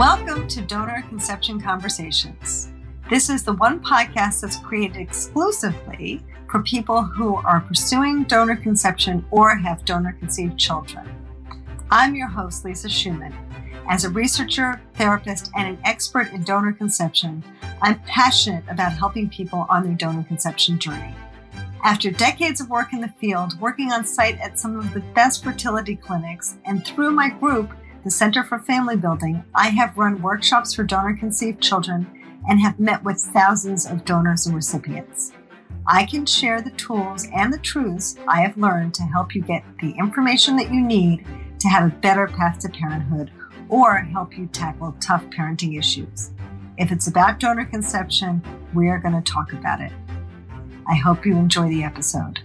Welcome to Donor Conception Conversations. This is the one podcast that's created exclusively for people who are pursuing donor conception or have donor conceived children. I'm your host, Lisa Schuman. As a researcher, therapist, and an expert in donor conception, I'm passionate about helping people on their donor conception journey. After decades of work in the field, working on site at some of the best fertility clinics, and through my group, the Center for Family Building, I have run workshops for donor conceived children and have met with thousands of donors and recipients. I can share the tools and the truths I have learned to help you get the information that you need to have a better path to parenthood or help you tackle tough parenting issues. If it's about donor conception, we are going to talk about it. I hope you enjoy the episode.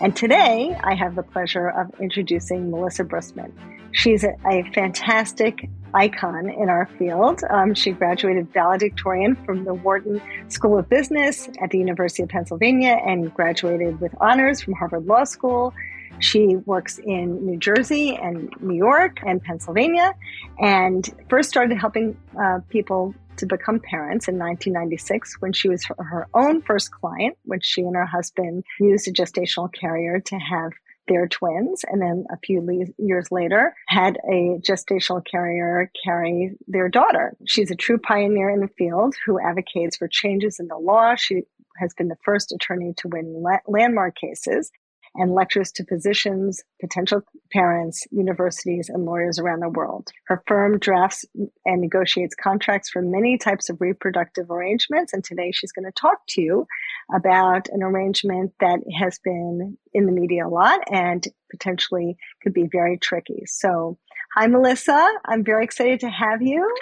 And today I have the pleasure of introducing Melissa Brisman. She's a, a fantastic icon in our field. Um, she graduated valedictorian from the Wharton School of Business at the University of Pennsylvania and graduated with honors from Harvard Law School. She works in New Jersey and New York and Pennsylvania, and first started helping uh, people to become parents in 1996 when she was her own first client, when she and her husband used a gestational carrier to have their twins. And then a few le- years later, had a gestational carrier carry their daughter. She's a true pioneer in the field who advocates for changes in the law. She has been the first attorney to win la- landmark cases and lectures to physicians, potential parents, universities, and lawyers around the world. Her firm drafts and negotiates contracts for many types of reproductive arrangements. And today she's going to talk to you about an arrangement that has been in the media a lot and potentially could be very tricky. So, hi, Melissa. I'm very excited to have you.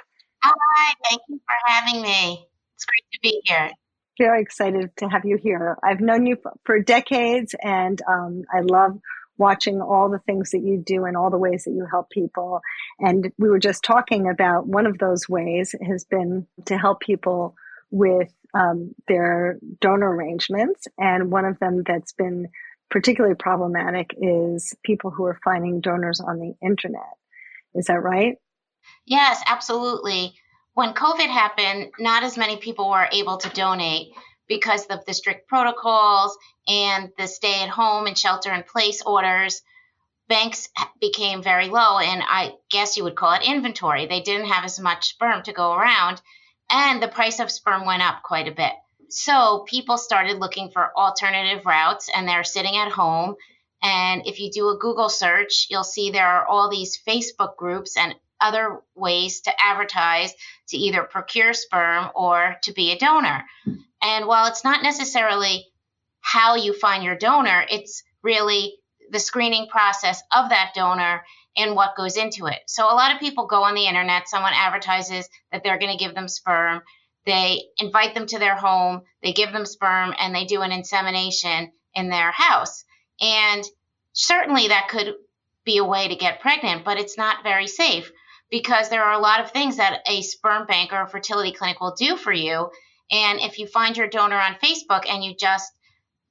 Hi, thank you for having me. It's great to be here very excited to have you here. I've known you for, decades, and um, I love watching all the things that you do and all the ways that you help people. And we were just talking about one of those ways has been to help people with um, their donor arrangements. And one of them that's been particularly problematic is people who are finding donors on the internet. Is that right? Yes, absolutely when COVID happened, not as many people were able to donate because of the strict protocols and the stay at home and shelter in place orders. Banks became very low, and I guess you would call it inventory. They didn't have as much sperm to go around, and the price of sperm went up quite a bit. So people started looking for alternative routes, and they're sitting at home. And if you do a Google search, you'll see there are all these Facebook groups and other ways to advertise to either procure sperm or to be a donor. And while it's not necessarily how you find your donor, it's really the screening process of that donor and what goes into it. So a lot of people go on the internet, someone advertises that they're going to give them sperm. They invite them to their home, they give them sperm, and they do an insemination in their house. And certainly that could be a way to get pregnant, but it's not very safe because there are a lot of things that a sperm bank or a fertility clinic will do for you. And if you find your donor on Facebook and you just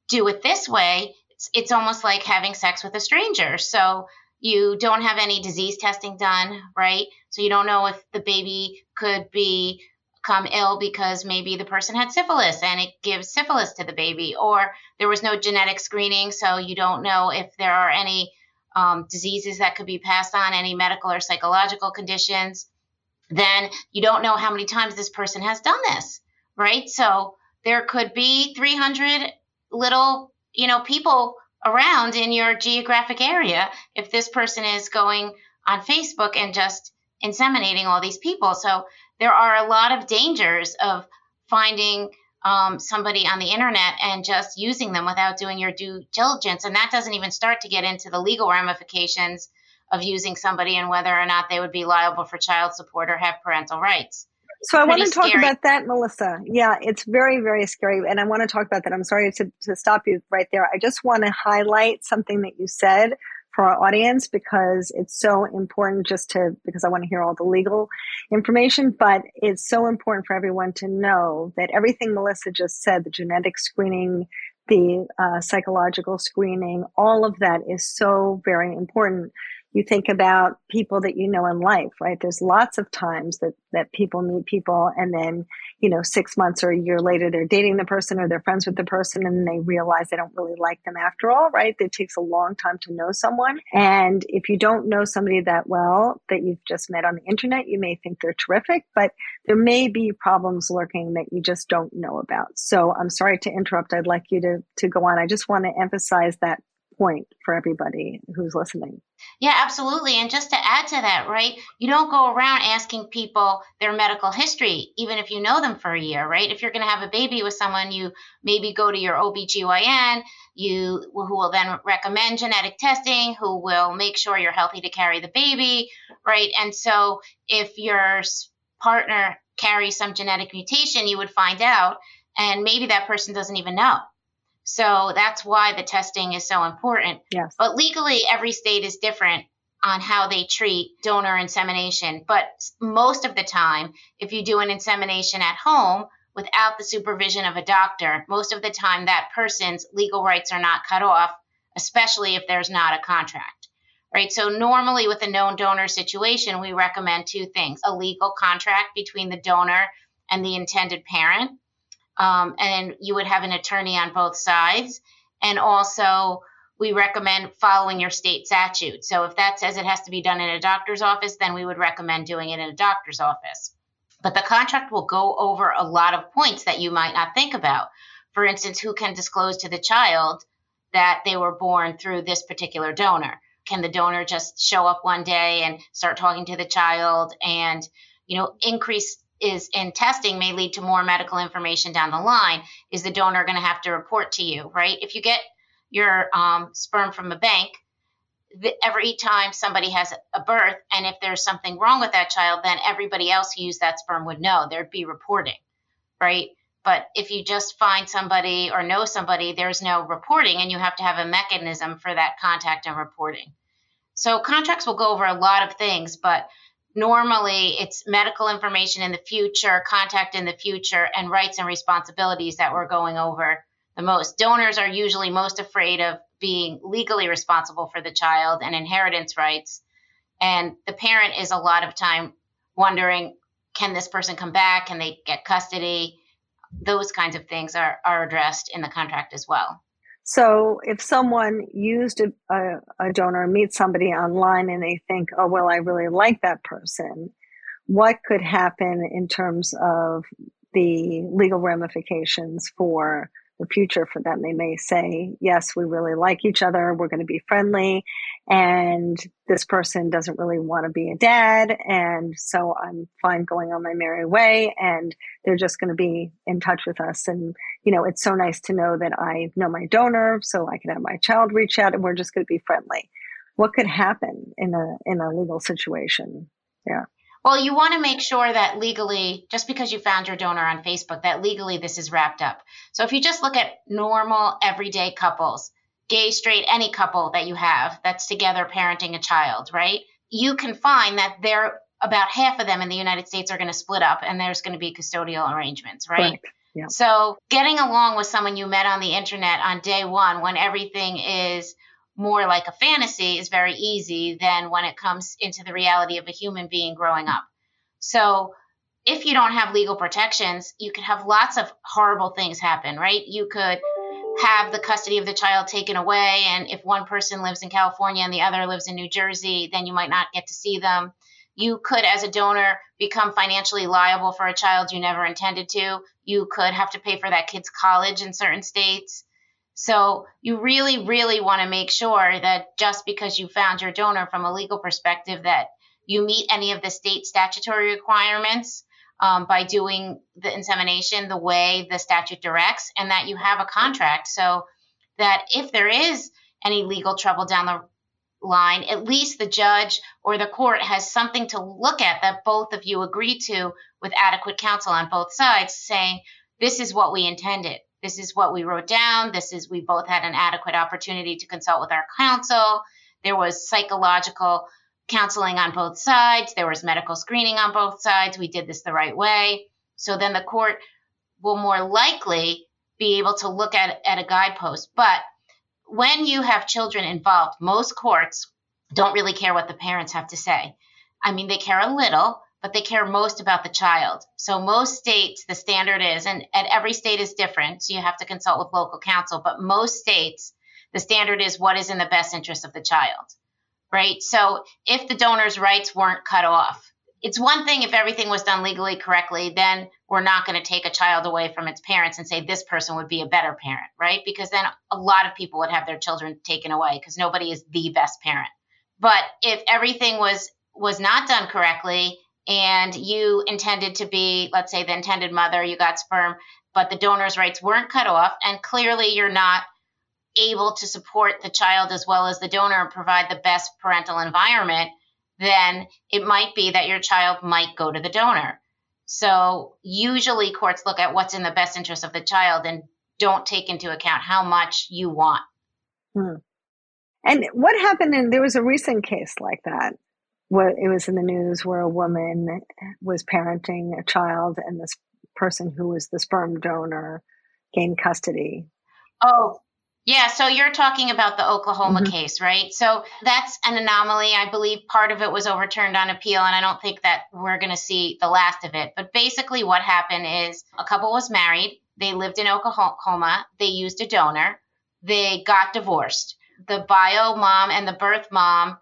do it this way, it's, it's almost like having sex with a stranger. So you don't have any disease testing done, right? So you don't know if the baby could be come ill because maybe the person had syphilis and it gives syphilis to the baby, or there was no genetic screening, so you don't know if there are any um, diseases that could be passed on, any medical or psychological conditions, then you don't know how many times this person has done this, right? So there could be 300 little, you know, people around in your geographic area if this person is going on Facebook and just inseminating all these people. So there are a lot of dangers of finding um, somebody on the internet and just using them without doing your due diligence. And that doesn't even start to get into the legal ramifications of using somebody and whether or not they would be liable for child support or have parental rights. So I want to talk about that, Melissa. Yeah, it's very, very scary. And I want to talk about that. I'm sorry to, to stop you right there. I just want to highlight something that you said for our audience because it's so important just to because I want to hear all the legal information, but it's so important for everyone to know that everything Melissa just said, the genetic screening the uh, psychological screening, all of that is so very important you think about people that you know in life, right? There's lots of times that, that people meet people and then, you know, six months or a year later, they're dating the person or they're friends with the person and they realize they don't really like them after all, right? It takes a long time to know someone. And if you don't know somebody that well that you've just met on the internet, you may think they're terrific, but there may be problems lurking that you just don't know about. So I'm sorry to interrupt. I'd like you to, to go on. I just want to emphasize that point for everybody who's listening. Yeah, absolutely. And just to add to that, right, you don't go around asking people their medical history, even if you know them for a year, right? If you're going to have a baby with someone, you maybe go to your OBGYN, you who will then recommend genetic testing, who will make sure you're healthy to carry the baby, right? And so if your partner carries some genetic mutation, you would find out, and maybe that person doesn't even know. So that's why the testing is so important. Yes. But legally, every state is different on how they treat donor insemination. But most of the time, if you do an insemination at home without the supervision of a doctor, most of the time that person's legal rights are not cut off, especially if there's not a contract. Right. So normally with a known donor situation, we recommend two things a legal contract between the donor and the intended parent um, and you would have an attorney on both sides. And also, we recommend following your state statute. So if that says it has to be done in a doctor's office, then we would recommend doing it in a doctor's office. But the contract will go over a lot of points that you might not think about. For instance, who can disclose to the child that they were born through this particular donor? Can the donor just show up one day and start talking to the child and, you know, increase is in testing may lead to more medical information down the line. Is the donor going to have to report to you right? If you get your um, sperm from a bank the, every time somebody has a birth and if there's something wrong with that child then everybody else who used that sperm would know. There'd be reporting right? But if you just find somebody or know somebody there's no reporting and you have to have a mechanism for that contact and reporting. So contracts will go over a lot of things but normally it's medical information in the future, contact in the future, and rights and responsibilities that we're going over the most. Donors are usually most afraid of being legally responsible for the child and inheritance rights. And the parent is a lot of time wondering can this person come back? Can they get custody? Those kinds of things are, are addressed in the contract as well. So if someone used a, a, a, donor, meets somebody online and they think, oh, well, I really like that person, what could happen in terms of the legal ramifications for the future for them. They may say, yes, we really like each other. We're going to be friendly. And this person doesn't really want to be a dad. And so I'm fine going on my merry way. And they're just going to be in touch with us. And, you know, it's so nice to know that I know my donor so I can have my child reach out and we're just going to be friendly. What could happen in a, in a legal situation? Yeah. Well, you want to make sure that legally, just because you found your donor on Facebook, that legally this is wrapped up. So if you just look at normal, everyday couples, gay, straight, any couple that you have that's together parenting a child, right? You can find that there about half of them in the United States are going to split up and there's going to be custodial arrangements, right? right. Yeah. So getting along with someone you met on the internet on day one when everything is more like a fantasy is very easy than when it comes into the reality of a human being growing up. So, if you don't have legal protections, you could have lots of horrible things happen, right? You could have the custody of the child taken away. And if one person lives in California and the other lives in New Jersey, then you might not get to see them. You could, as a donor, become financially liable for a child you never intended to. You could have to pay for that kid's college in certain states. So you really, really want to make sure that just because you found your donor from a legal perspective, that you meet any of the state statutory requirements um, by doing the insemination the way the statute directs, and that you have a contract. So that if there is any legal trouble down the line, at least the judge or the court has something to look at that both of you agree to with adequate counsel on both sides, saying, This is what we intended this is what we wrote down. This is, we both had an adequate opportunity to consult with our counsel. There was psychological counseling on both sides. There was medical screening on both sides. We did this the right way. So then the court will more likely be able to look at at a guidepost. But when you have children involved, most courts don't really care what the parents have to say. I mean, they care a little, but they care most about the child. So most states, the standard is, and, and every state is different, so you have to consult with local counsel, but most states, the standard is what is in the best interest of the child, right? So if the donor's rights weren't cut off, it's one thing if everything was done legally correctly, then we're not going to take a child away from its parents and say this person would be a better parent, right? Because then a lot of people would have their children taken away because nobody is the best parent. But if everything was was not done correctly and you intended to be, let's say, the intended mother, you got sperm, but the donor's rights weren't cut off, and clearly you're not able to support the child as well as the donor and provide the best parental environment, then it might be that your child might go to the donor. So usually courts look at what's in the best interest of the child and don't take into account how much you want. Hmm. And what happened? And there was a recent case like that what it was in the news where a woman was parenting a child and this person who was the sperm donor gained custody. Oh, yeah. So you're talking about the Oklahoma mm-hmm. case, right? So that's an anomaly. I believe part of it was overturned on appeal, and I don't think that we're going to see the last of it. But basically, what happened is a couple was married. They lived in Oklahoma. They used a donor. They got divorced. The bio mom and the birth mom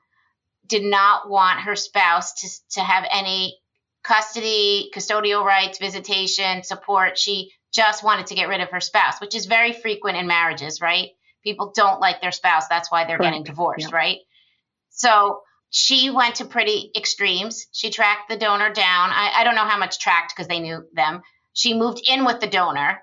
did not want her spouse to, to have any custody, custodial rights, visitation, support. She just wanted to get rid of her spouse, which is very frequent in marriages, right? People don't like their spouse. That's why they're getting divorced, yeah. right? So she went to pretty extremes. She tracked the donor down. I, I don't know how much tracked because they knew them. She moved in with the donor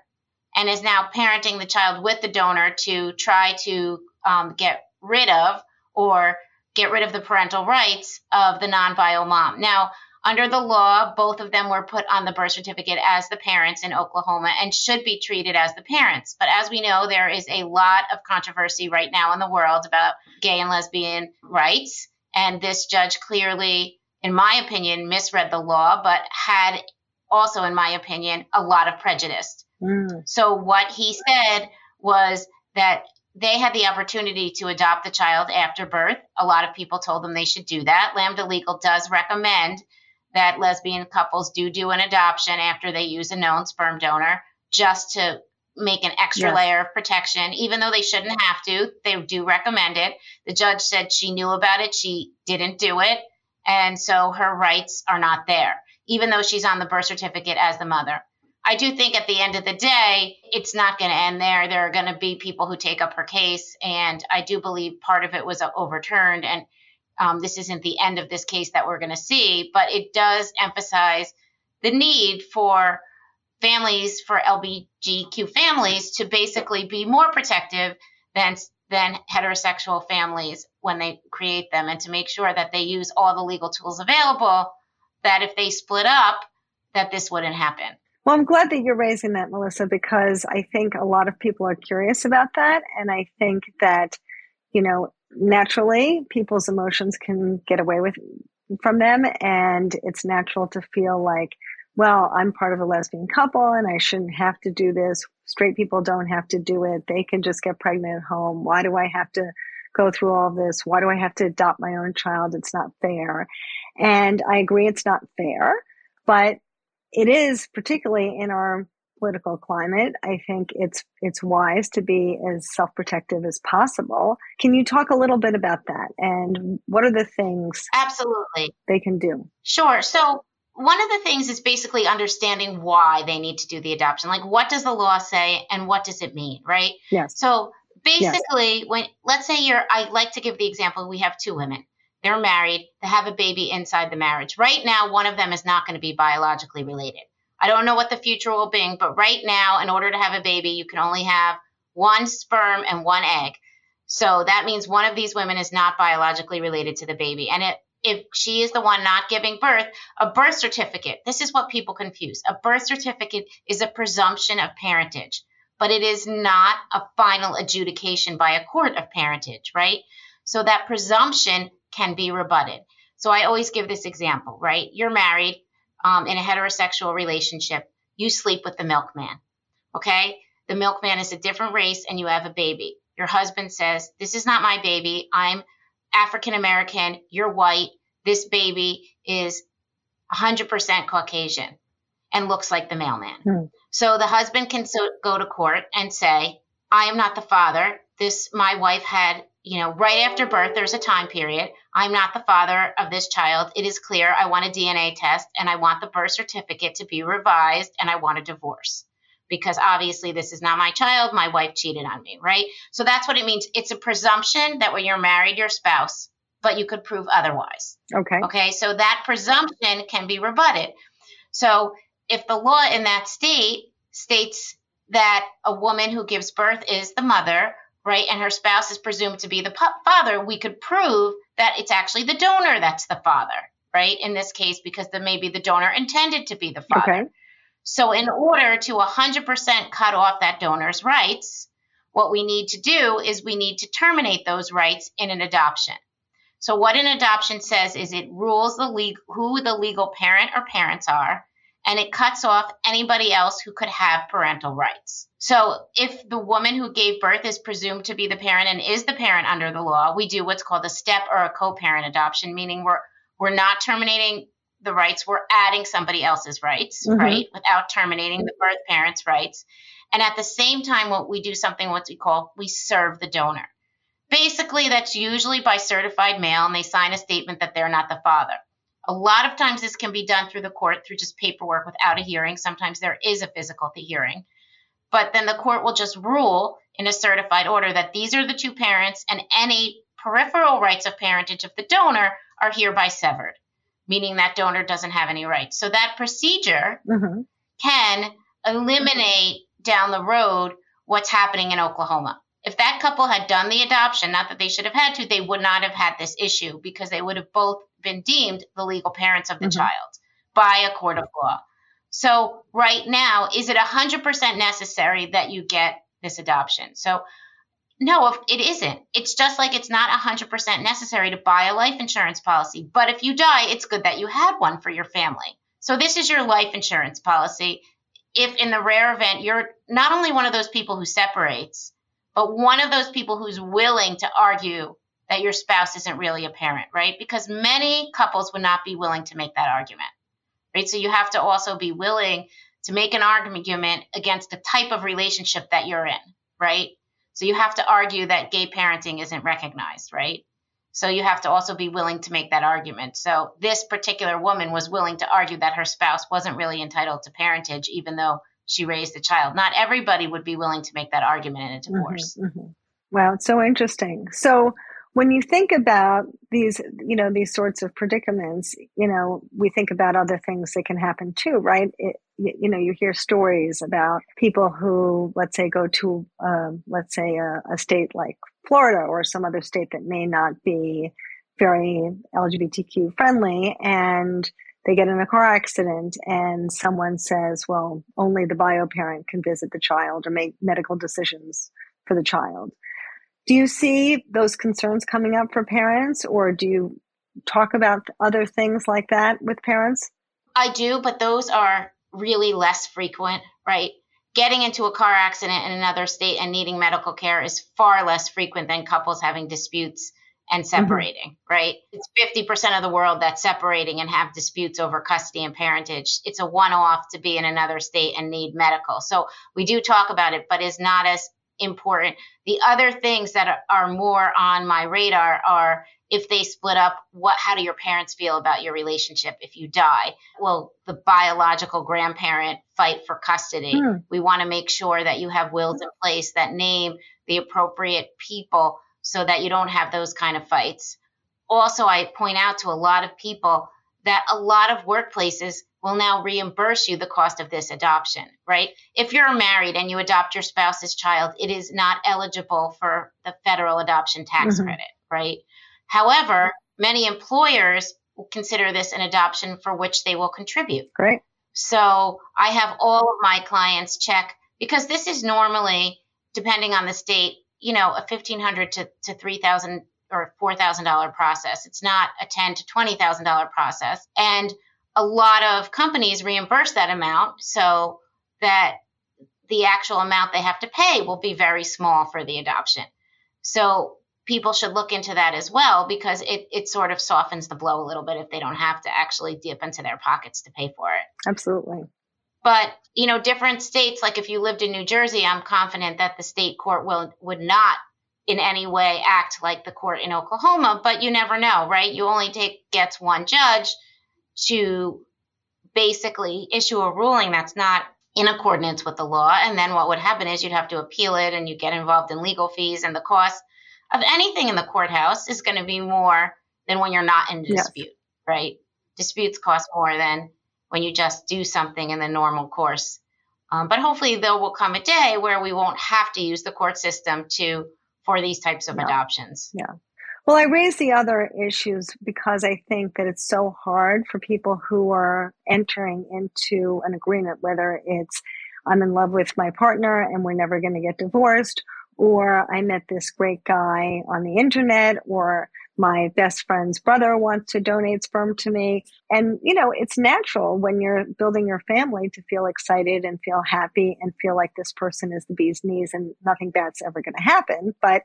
and is now parenting the child with the donor to try to um, get rid of or get rid of the parental rights of the non bio mom. Now, under the law, both of them were put on the birth certificate as the parents in Oklahoma and should be treated as the parents. But as we know, there is a lot of controversy right now in the world about gay and lesbian rights. And this judge clearly, in my opinion, misread the law, but had also, in my opinion, a lot of prejudice. Mm. So what he said was that they had the opportunity to adopt the child after birth. A lot of people told them they should do that. Lambda Legal does recommend that lesbian couples do do an adoption after they use a known sperm donor just to make an extra yes. layer of protection, even though they shouldn't have to. They do recommend it. The judge said she knew about it, she didn't do it. And so her rights are not there, even though she's on the birth certificate as the mother. I do think at the end of the day, it's not going to end there. There are going to be people who take up her case. And I do believe part of it was overturned. And um, this isn't the end of this case that we're going to see, but it does emphasize the need for families, for LBGQ families, to basically be more protective than than heterosexual families when they create them and to make sure that they use all the legal tools available that if they split up that this wouldn't happen well, I'm glad that you're raising that, Melissa, because I think a lot of people are curious about that. And I think that, you know, naturally people's emotions can get away with from them. And it's natural to feel like, well, I'm part of a lesbian couple and I shouldn't have to do this. Straight people don't have to do it. They can just get pregnant at home. Why do I have to go through all this? Why do I have to adopt my own child? It's not fair. And I agree it's not fair, but it is particularly in our political climate i think it's it's wise to be as self-protective as possible. Can you talk a little bit about that? And what are the things absolutely. they can do? Sure. So one of the things is basically understanding why they need to do the adoption. Like what does the law say and what does it mean right? Yes. So basically yes. when let's say you're i like to give the example we have two women they're married, they have a baby inside the marriage. Right now, one of them is not going to be biologically related. I don't know what the future will bring, but right now, in order to have a baby, you can only have one sperm and one egg. So that means one of these women is not biologically related to the baby. And it, if she is the one not giving birth, a birth certificate, this is what people confuse. A birth certificate is a presumption of parentage, but it is not a final adjudication by a court of parentage, right? So that presumption can be rebutted. So I always give this example, right? You're married um, in a heterosexual relationship, you sleep with the milkman. Okay. the milkman is a different race and you have a baby. Your husband says, This is not my baby. I'm African American. You're white. This baby is 100% Caucasian and looks like the mailman. Hmm. So the husband can so, go to court and say, I am not the father. This, my wife had, you know, right after birth, there's a time period. I'm not the father of this child. It is clear. I want a DNA test and I want the birth certificate to be revised and I want a divorce because obviously this is not my child. My wife cheated on me, right? So that's what it means. It's a presumption that when you're married, your spouse, but you could prove otherwise. Okay. Okay. So that presumption can be rebutted. So if the law in that state states that a woman who gives birth is the mother, right, and her spouse is presumed to be the father, we could prove that it's actually the donor that's the father, right? In this case, because the, maybe the donor intended to be the father. Okay. So, in order to 100% cut off that donor's rights, what we need to do is we need to terminate those rights in an adoption. So, what an adoption says is it rules the legal, who the legal parent or parents are, and it cuts off anybody else who could have parental rights. So, if the woman who gave birth is presumed to be the parent and is the parent under the law, we do what's called a step or a co-parent adoption, meaning we're we're not terminating the rights, we're adding somebody else's rights, mm-hmm. right, without terminating the birth parent's rights. And at the same time, what we do something what we call we serve the donor. Basically, that's usually by certified mail, and they sign a statement that they're not the father. A lot of times, this can be done through the court through just paperwork without a hearing. Sometimes there is a physical hearing. But then the court will just rule in a certified order that these are the two parents, and any peripheral rights of parentage of the donor are hereby severed, meaning that donor doesn't have any rights. So that procedure mm-hmm. can eliminate down the road what's happening in Oklahoma. If that couple had done the adoption, not that they should have had to, they would not have had this issue because they would have both been deemed the legal parents of the mm-hmm. child by a court of law. So, right now, is it 100% necessary that you get this adoption? So, no, it isn't. It's just like it's not 100% necessary to buy a life insurance policy. But if you die, it's good that you had one for your family. So, this is your life insurance policy. If in the rare event you're not only one of those people who separates, but one of those people who's willing to argue that your spouse isn't really a parent, right? Because many couples would not be willing to make that argument, right? So you have to also be willing to make an argument against the type of relationship that you're in, right? So you have to argue that gay parenting isn't recognized, right? So you have to also be willing to make that argument. So this particular woman was willing to argue that her spouse wasn't really entitled to parentage, even though she raised the child. Not everybody would be willing to make that argument in a mm-hmm, divorce. Mm-hmm, mm-hmm. Wow, it's so interesting. So when you think about these, you know, these sorts of predicaments, you know, we think about other things that can happen too, right? It, you know, you hear stories about people who, let's say, go to, um, let's say, a, a state like Florida or some other state that may not be very LGBTQ friendly, and they get in a car accident and someone says, well, only the bio parent can visit the child or make medical decisions for the child. Do you see those concerns coming up for parents or do you talk about other things like that with parents? I do, but those are really less frequent, right? Getting into a car accident in another state and needing medical care is far less frequent than couples having disputes and mm-hmm. separating, mm-hmm. right? It's 50% of the world that's separating and have disputes over custody and parentage. It's a one off to be in another state and need medical. So we do talk about it, but is not as important. The other things that are, more on my radar are if they split up, what how do your parents feel about your relationship if you die? Will the biological grandparent fight for custody? Hmm. We want to make sure that you have wills in place that name the appropriate people so that you don't have those kind of fights. Also, I point out to a lot of people that a lot of workplaces will now reimburse you the cost of this adoption, right? If you're married and you adopt your spouse's child, it is not eligible for the federal adoption tax mm-hmm. credit, right? However, many employers consider this an adoption for which they will contribute. Great. So I have all of my clients check because this is normally, depending on the state, you know, a fifteen hundred to to three thousand or four thousand dollar process. It's not a ten to twenty thousand dollar process, and a lot of companies reimburse that amount so that the actual amount they have to pay will be very small for the adoption. So people should look into that as well because it, it sort of softens the blow a little bit if they don't have to actually dip into their pockets to pay for it. Absolutely. But, you know, different states, like if you lived in New Jersey, I'm confident that the state court will would not in any way act like the court in Oklahoma, but you never know, right? You only take gets one judge to basically issue a ruling that's not in accordance with the law. And then what would happen is you'd have to appeal it and you get involved in legal fees and the cost of anything in the courthouse is going to be more than when you're not in dispute, yes. right? Disputes cost more than when you just do something in the normal course. Um, but hopefully there will come a day where we won't have to use the court system to for these types of yeah. adoptions. Yeah. Well, I raise the other issues because I think that it's so hard for people who are entering into an agreement, whether it's I'm in love with my partner and we're never going to get divorced, or I met this great guy on the internet, or my best friend's brother wants to donate sperm to me. And, you know, it's natural when you're building your family to feel excited and feel happy and feel like this person is the bee's knees and nothing bad's ever going to happen. But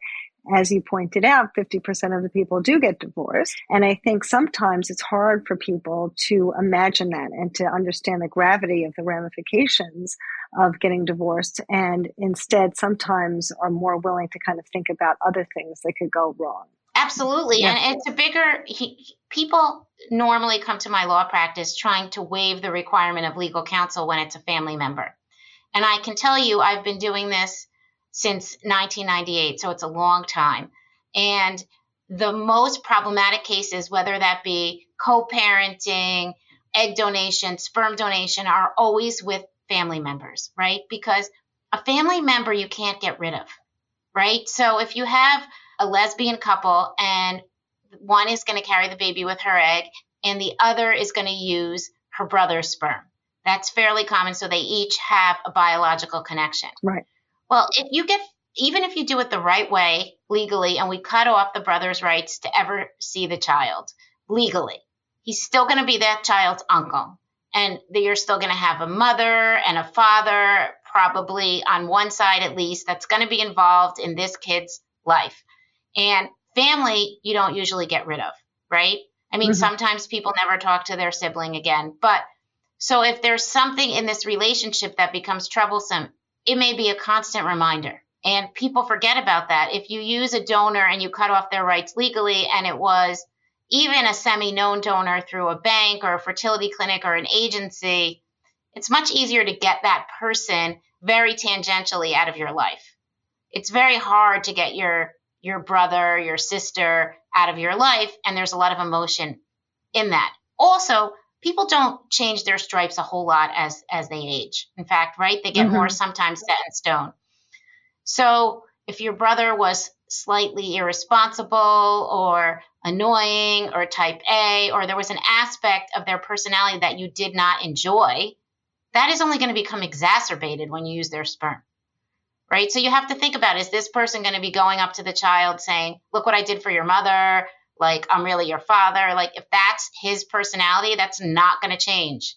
as you pointed out, 50% of the people do get divorced. And I think sometimes it's hard for people to imagine that and to understand the gravity of the ramifications of getting divorced. And instead, sometimes are more willing to kind of think about other things that could go wrong. Absolutely. Yeah. And it's a bigger, he, people normally come to my law practice trying to waive the requirement of legal counsel when it's a family member. And I can tell you, I've been doing this since 1998, so it's a long time. And the most problematic cases, whether that be co parenting, egg donation, sperm donation, are always with family members, right? Because a family member you can't get rid of, right? So if you have a lesbian couple and one is going to carry the baby with her egg and the other is going to use her brother's sperm. That's fairly common. So they each have a biological connection. Right. Well, if you get, even if you do it the right way legally and we cut off the brother's rights to ever see the child legally, he's still going to be that child's uncle. And you're still going to have a mother and a father, probably on one side at least, that's going to be involved in this kid's life. And family, you don't usually get rid of, right? I mean, mm-hmm. sometimes people never talk to their sibling again. But so if there's something in this relationship that becomes troublesome, it may be a constant reminder. And people forget about that. If you use a donor and you cut off their rights legally, and it was even a semi known donor through a bank or a fertility clinic or an agency, it's much easier to get that person very tangentially out of your life. It's very hard to get your your brother, your sister out of your life. And there's a lot of emotion in that. Also, people don't change their stripes a whole lot as as they age. In fact, right? They get mm-hmm. more sometimes set in stone. So if your brother was slightly irresponsible or annoying or type A, or there was an aspect of their personality that you did not enjoy, that is only going to become exacerbated when you use their sperm right? So you have to think about is this person going to be going up to the child saying, Look what I did for your mother? Like, I'm really your father. Like, if that's his personality, that's not going to change,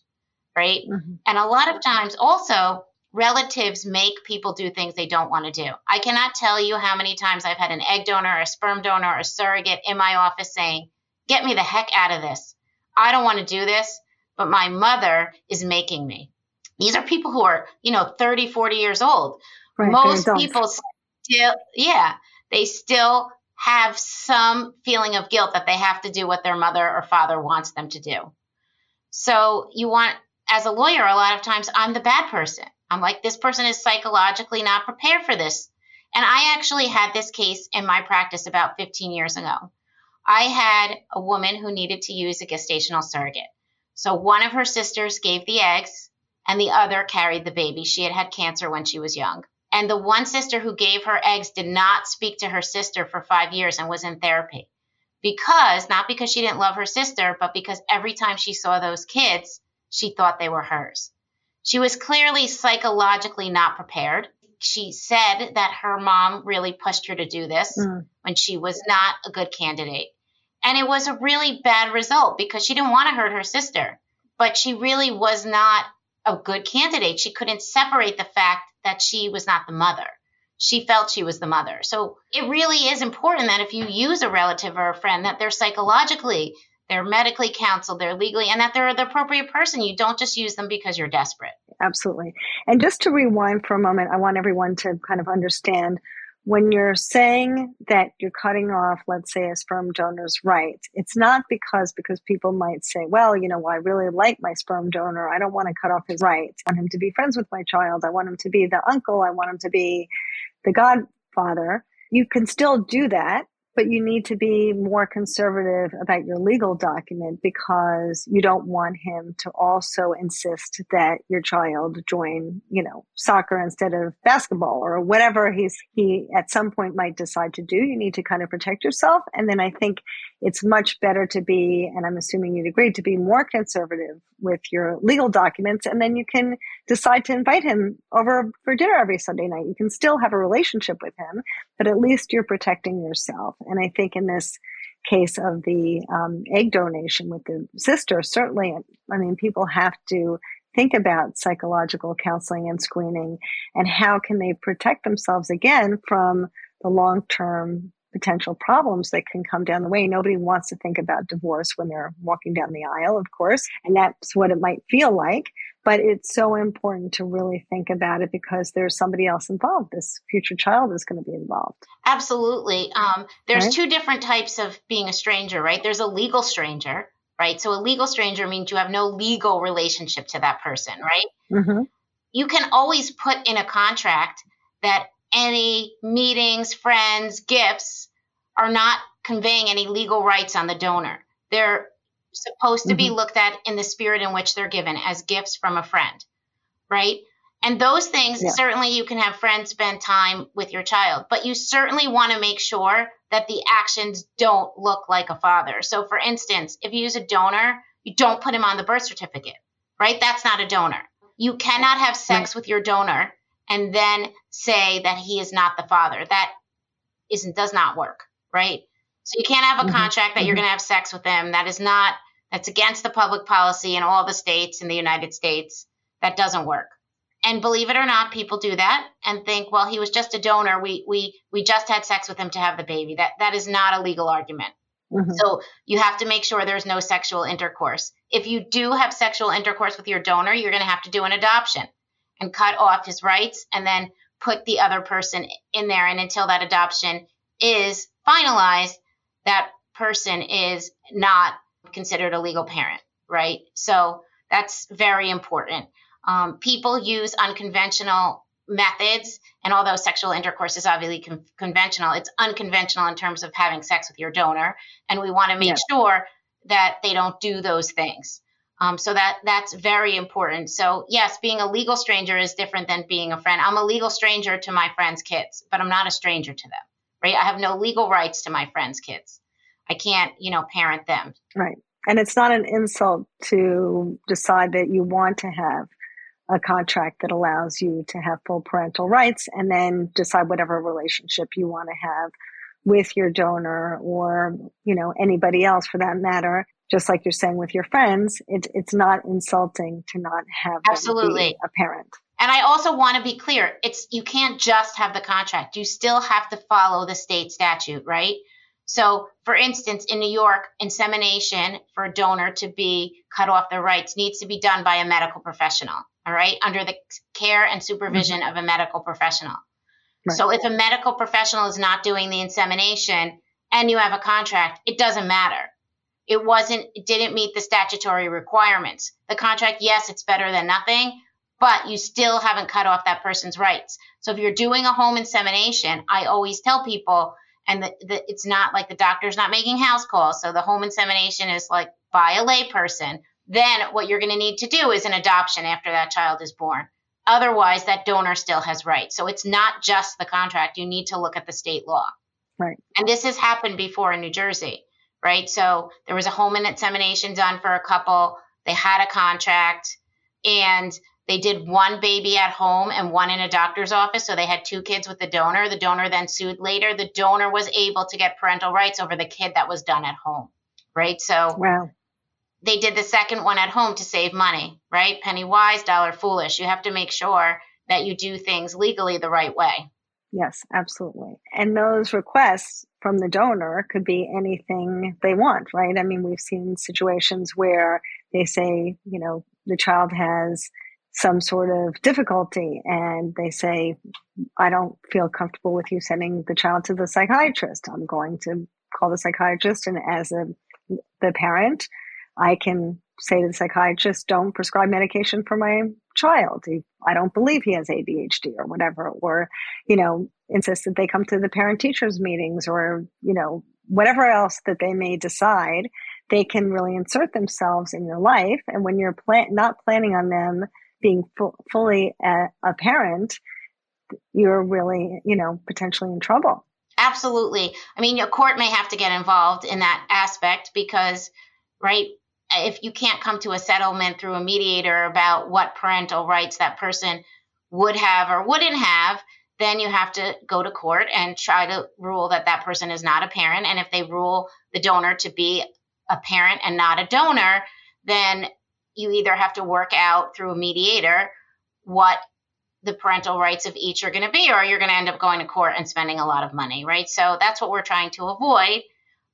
right? Mm-hmm. And a lot of times also, relatives make people do things they don't want to do. I cannot tell you how many times I've had an egg donor, a sperm donor, a surrogate in my office saying, Get me the heck out of this. I don't want to do this, but my mother is making me. These are people who are, you know, 30, 40 years old Right, Most people still, yeah, they still have some feeling of guilt that they have to do what their mother or father wants them to do. So you want, as a lawyer, a lot of times I'm the bad person. I'm like, this person is psychologically not prepared for this. And I actually had this case in my practice about 15 years ago. I had a woman who needed to use a gestational surrogate. So one of her sisters gave the eggs and the other carried the baby. She had had cancer when she was young. And the one sister who gave her eggs did not speak to her sister for five years and was in therapy. Because, not because she didn't love her sister, but because every time she saw those kids, she thought they were hers. She was clearly psychologically not prepared. She said that her mom really pushed her to do this mm. when she was not a good candidate. And it was a really bad result because she didn't want to hurt her sister, but she really was not a good candidate. She couldn't separate the fact that she was not the mother. She felt she was the mother. So it really is important that if you use a relative or a friend, that they're psychologically, they're medically counseled, they're legally, and that they're the appropriate person. You don't just use them because you're desperate. Absolutely. And just to rewind for a moment, I want everyone to kind of understand when you're saying that you're cutting off, let's say, a sperm donor's rights, it's not because because people might say, well, you know, well, I really like my sperm donor. I don't want to cut off his rights. I want him to be friends with my child. I want him to be the uncle. I want him to be the godfather. You can still do that but you need to be more conservative about your legal document because you don't want him to also insist that your child join, you know, soccer instead of basketball or whatever he's he at some point might decide to do. You need to kind of protect yourself. And then I think it's much better to be, and I'm assuming you'd agree, to be more conservative with your legal documents. And then you can decide to invite him over for dinner every Sunday night. You can still have a relationship with him, but at least you're protecting yourself. And I think in this case of the um, egg donation with the sister, certainly, I mean, people have to think about psychological counseling and screening and how can they protect themselves again from the long term potential problems that can come down the way. Nobody wants to think about divorce when they're walking down the aisle, of course, and that's what it might feel like. But it's so important to really think about it because there's somebody else involved. This future child is going to be involved. Absolutely. Um, there's right? two different types of being a stranger, right? There's a legal stranger, right? So a legal stranger means you have no legal relationship to that person, right? Mm-hmm. You can always put in a contract that any meetings, friends, gifts are not conveying any legal rights on the donor. They're supposed to mm-hmm. be looked at in the spirit in which they're given as gifts from a friend, right? And those things, yeah. certainly you can have friends spend time with your child, but you certainly want to make sure that the actions don't look like a father. So, for instance, if you use a donor, you don't put him on the birth certificate, right? That's not a donor. You cannot have sex with your donor and then say that he is not the father. That isn't does not work, right? So you can't have a mm-hmm. contract that mm-hmm. you're going to have sex with them. That is not that's against the public policy in all the states in the United States. That doesn't work. And believe it or not, people do that and think, well, he was just a donor. We we we just had sex with him to have the baby. That that is not a legal argument. Mm-hmm. So you have to make sure there's no sexual intercourse. If you do have sexual intercourse with your donor, you're going to have to do an adoption and cut off his rights and then put the other person in there. And until that adoption is finalized, that person is not considered a legal parent, right? So that's very important. Um, people use unconventional methods, and although sexual intercourse is obviously con- conventional, it's unconventional in terms of having sex with your donor, and we want to make sure that they don't do those things. Um, so that that's very important. So yes, being a legal stranger is different than being a friend. I'm a legal stranger to my friends' kids, but I'm not a stranger to them, right? I have no legal rights to my friends' kids. I can't, you know, parent them. Right. And it's not an insult to decide that you want to have a contract that allows you to have full parental rights and then decide whatever relationship you want to have with your donor or, you know, anybody else for that matter just like you're saying with your friends, it, it's not insulting to not have absolutely a parent. And I also want to be clear: it's you can't just have the contract; you still have to follow the state statute, right? So, for instance, in New York, insemination for a donor to be cut off their rights needs to be done by a medical professional, all right, under the care and supervision mm-hmm. of a medical professional. Right. So, if a medical professional is not doing the insemination and you have a contract, it doesn't matter it wasn't it didn't meet the statutory requirements. The contract, yes, it's better than nothing, but you still haven't cut off that person's rights. So if you're doing a home insemination, I always tell people, and the, the, it's not like the doctor's not making house calls. So the home insemination is like by a layperson. Then what you're going to need to do is an adoption after that child is born. Otherwise, that donor still has rights. So it's not just the contract. You need to look at the state law. Right. And this has happened before in New Jersey right? So there was a home insemination done for a couple. They had a contract and they did one baby at home and one in a doctor's office. So they had two kids with the donor. The donor then sued later. The donor was able to get parental rights over the kid that was done at home, right? So wow. they did the second one at home to save money, right? Penny wise, dollar foolish. You have to make sure that you do things legally the right way. Yes, absolutely. And those requests from the donor could be anything they want, right? I mean, we've seen situations where they say, you know, the child has some sort of difficulty and they say, I don't feel comfortable with you sending the child to the psychiatrist. I'm going to call the psychiatrist and as a the parent, I can say to the psychiatrist, don't prescribe medication for my child. I don't believe he has ADHD or whatever, or, you know, insist that they come to the parent teachers meetings or, you know, whatever else that they may decide, they can really insert themselves in your life. And when you're plan- not planning on them being fu- fully a-, a parent, you're really, you know, potentially in trouble. Absolutely. I mean, a court may have to get involved in that aspect because, right, if you can't come to a settlement through a mediator about what parental rights that person would have or wouldn't have, then you have to go to court and try to rule that that person is not a parent. And if they rule the donor to be a parent and not a donor, then you either have to work out through a mediator what the parental rights of each are going to be or you're going to end up going to court and spending a lot of money right? So that's what we're trying to avoid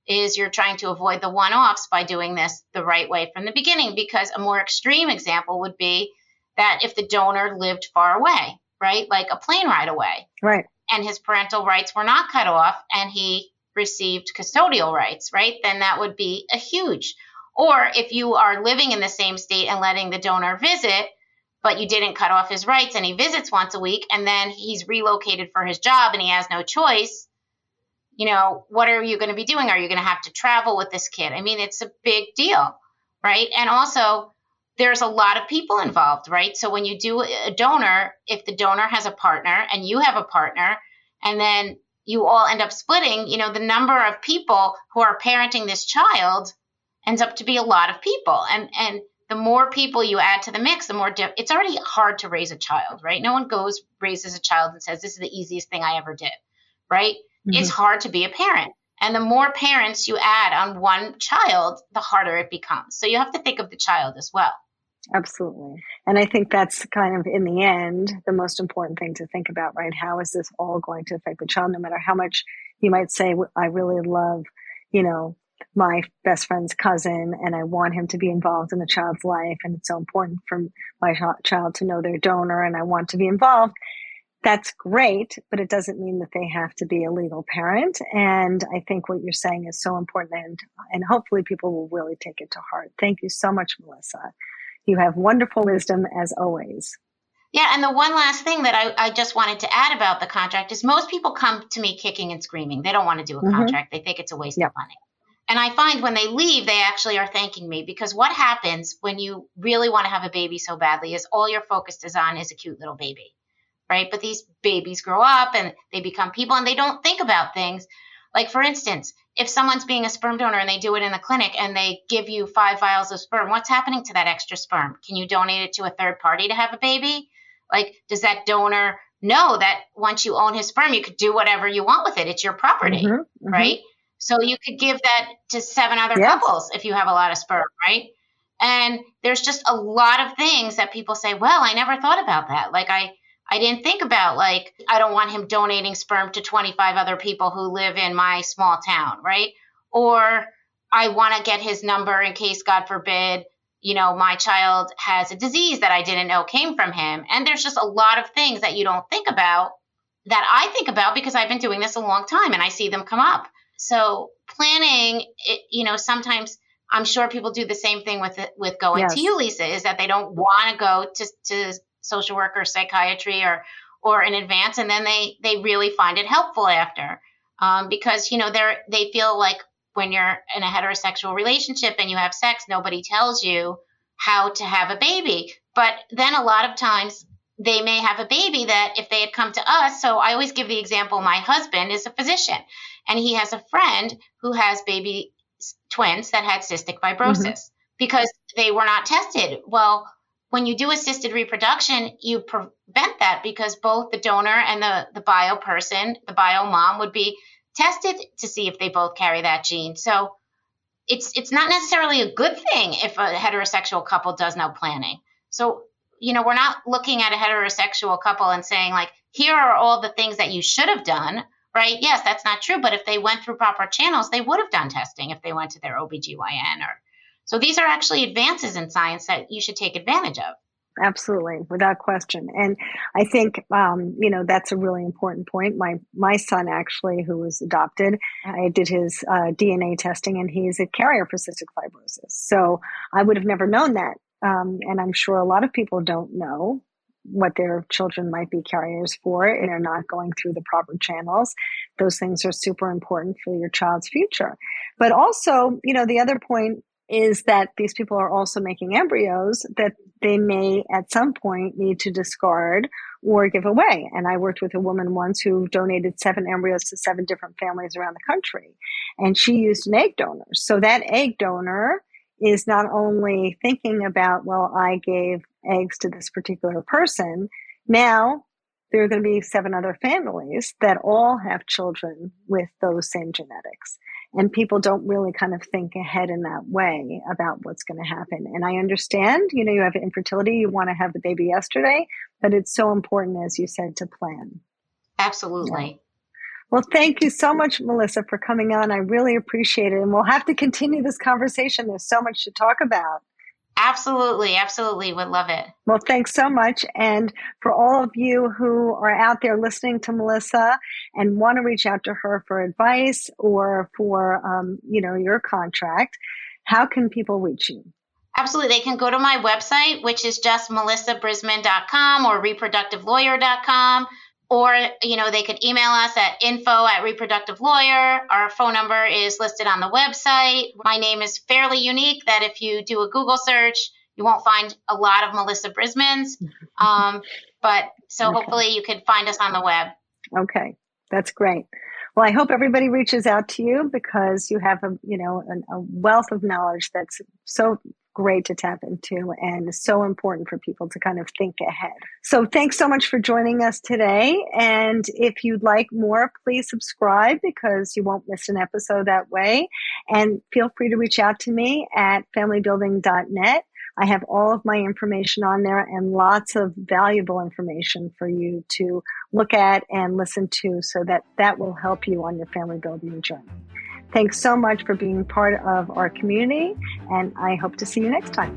is you're trying to avoid the one-offs by doing this the right way from the beginning because a more extreme example would be that if the donor lived far away right? Like a plane ride away. Right. And his parental rights were not cut off and he received custodial rights right then that would be a huge or if you are living in the same state and letting the donor visit but you didn't cut off his rights and he visits once a week and then he's relocated for his job and he has no choice you know, what are you going to be doing? Are you going to have to travel with this kid? I mean, it's a big deal, right? And also, there's a lot of people involved, right? So when you do a donor, if the donor has a partner and you have a partner, and then you all end up splitting, you know, the number of people who are parenting this child ends up to be a lot of people. And and the more people you add to the mix, the more di- it's already hard to raise a child, right? No one goes raises a child and says this is the easiest thing I ever did, right? mm-hmm. it's hard to be a parent. And the more parents you add on one child, the harder it becomes. So you have to think of the child as well. Absolutely. And I think that's kind of, in the end, the most important thing to think about, right? How is this all going to affect the child? No matter how much you might say, I really love, you know, my best friend's cousin and I want him to be involved in the child's life. And it's so important for my child to know their donor and I want to be involved that's great, but it doesn't mean that they have to be a legal parent. And I think what you're saying is so important, and and hopefully people will really take it to heart. Thank you so much, Melissa. You have wonderful wisdom as always. Yeah, and the one last thing that I, I just wanted to add about the contract is most people come to me kicking and screaming. They don't want to do a mm-hmm. contract. They think it's a waste of money. And I find when they leave, they actually are thanking me because what happens when you really want to have a baby so badly is all your focus is on is a cute little baby right? But these babies grow up and they become people and they don't think about things. Like, for instance, if someone's being a sperm donor and they do it in the clinic and they give you five vials of sperm, what's happening to that extra sperm? Can you donate it to a third party to have a baby? Like, does that donor know that once you own his sperm, you could do whatever you want with it? It's your property, mm-hmm, mm-hmm. right? So you could give that to seven other yes. couples if you have a lot of sperm, right? And there's just a lot of things that people say, well, I never thought about that. Like, I, I didn't think about like I don't want him donating sperm to 25 other people who live in my small town, right? Or I want to get his number in case God forbid, you know, my child has a disease that I didn't know came from him. And there's just a lot of things that you don't think about that I think about because I've been doing this a long time and I see them come up. So planning, it, you know, sometimes I'm sure people do the same thing with with going yes. to you, Lisa, is that they don't want to go to to social work or psychiatry or or in advance and then they they really find it helpful after. Um, because you know they're they feel like when you're in a heterosexual relationship and you have sex nobody tells you how to have a baby. But then a lot of times they may have a baby that if they had come to us so i always give the example my husband is a physician and he has a friend who has baby twins that had cystic fibrosis mm-hmm. because they were not tested. Well when you do assisted reproduction, you prevent that because both the donor and the, the bio person, the bio mom, would be tested to see if they both carry that gene. So it's it's not necessarily a good thing if a heterosexual couple does no planning. So you know, we're not looking at a heterosexual couple and saying, like, here are all the things that you should have done, right? Yes, that's not true. But if they went through proper channels, they would have done testing if they went to their OBGYN or so these are actually advances in science that you should take advantage of. Absolutely, without question. And I think um, you know that's a really important point. My my son actually, who was adopted, I did his uh, DNA testing, and he's a carrier for cystic fibrosis. So I would have never known that, um, and I'm sure a lot of people don't know what their children might be carriers for and they're not going through the proper channels those things are super important for your child's future but also you know the other point is that these people are also making embryos that they may at some point need to discard or give away. And I worked with a woman once who donated seven embryos to seven different families around the country. And she used an egg donor. So that egg donor is not only thinking about, well, I gave eggs to this particular person. Now there are going to be seven other families that all have children with those same genetics and people don't really kind of think ahead in that way about what's going to happen. And i understand you know you have infertility you want to have the baby yesterday but it's so important as you said to plan. Absolutely. Yeah. well thank you so much melissa for coming on. I really appreciate it. And we'll have to continue this conversation. There's so much to talk about Absolutely, absolutely. Would love it. Well, thanks so much. And for all of you who are out there listening to Melissa and want to reach out to her for advice or for, um, you know, your contract, how can people reach you? Absolutely. They can go to my website, which is just melissabrisman.com or reproductivelawyer.com or you know they could email us at info at reproductive lawyer. Our phone number is listed on the website. My name is fairly unique that if you do a google search you won't find a lot of melissa brismans. Um, but so okay. hopefully you can find us on the web. Okay that's great. Well i hope everybody reaches out to you because you have a you know a, a wealth of knowledge that's so great to tap into and so important for people to kind of think ahead. So thanks so much for joining us today. And if you'd like more, please subscribe because you won't miss an episode that way. And feel free to reach out to me at familybuilding.net. I have all of my information on there and lots of valuable information for you to look at and listen to so that that will help you on your family building journey. Thanks so much for being part of our community, and I hope to see you next time.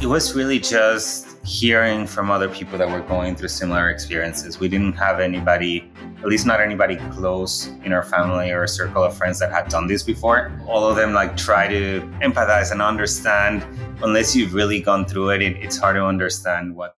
It was really just hearing from other people that were going through similar experiences. We didn't have anybody, at least not anybody close in our family or a circle of friends that had done this before. All of them like try to empathize and understand. Unless you've really gone through it, it it's hard to understand what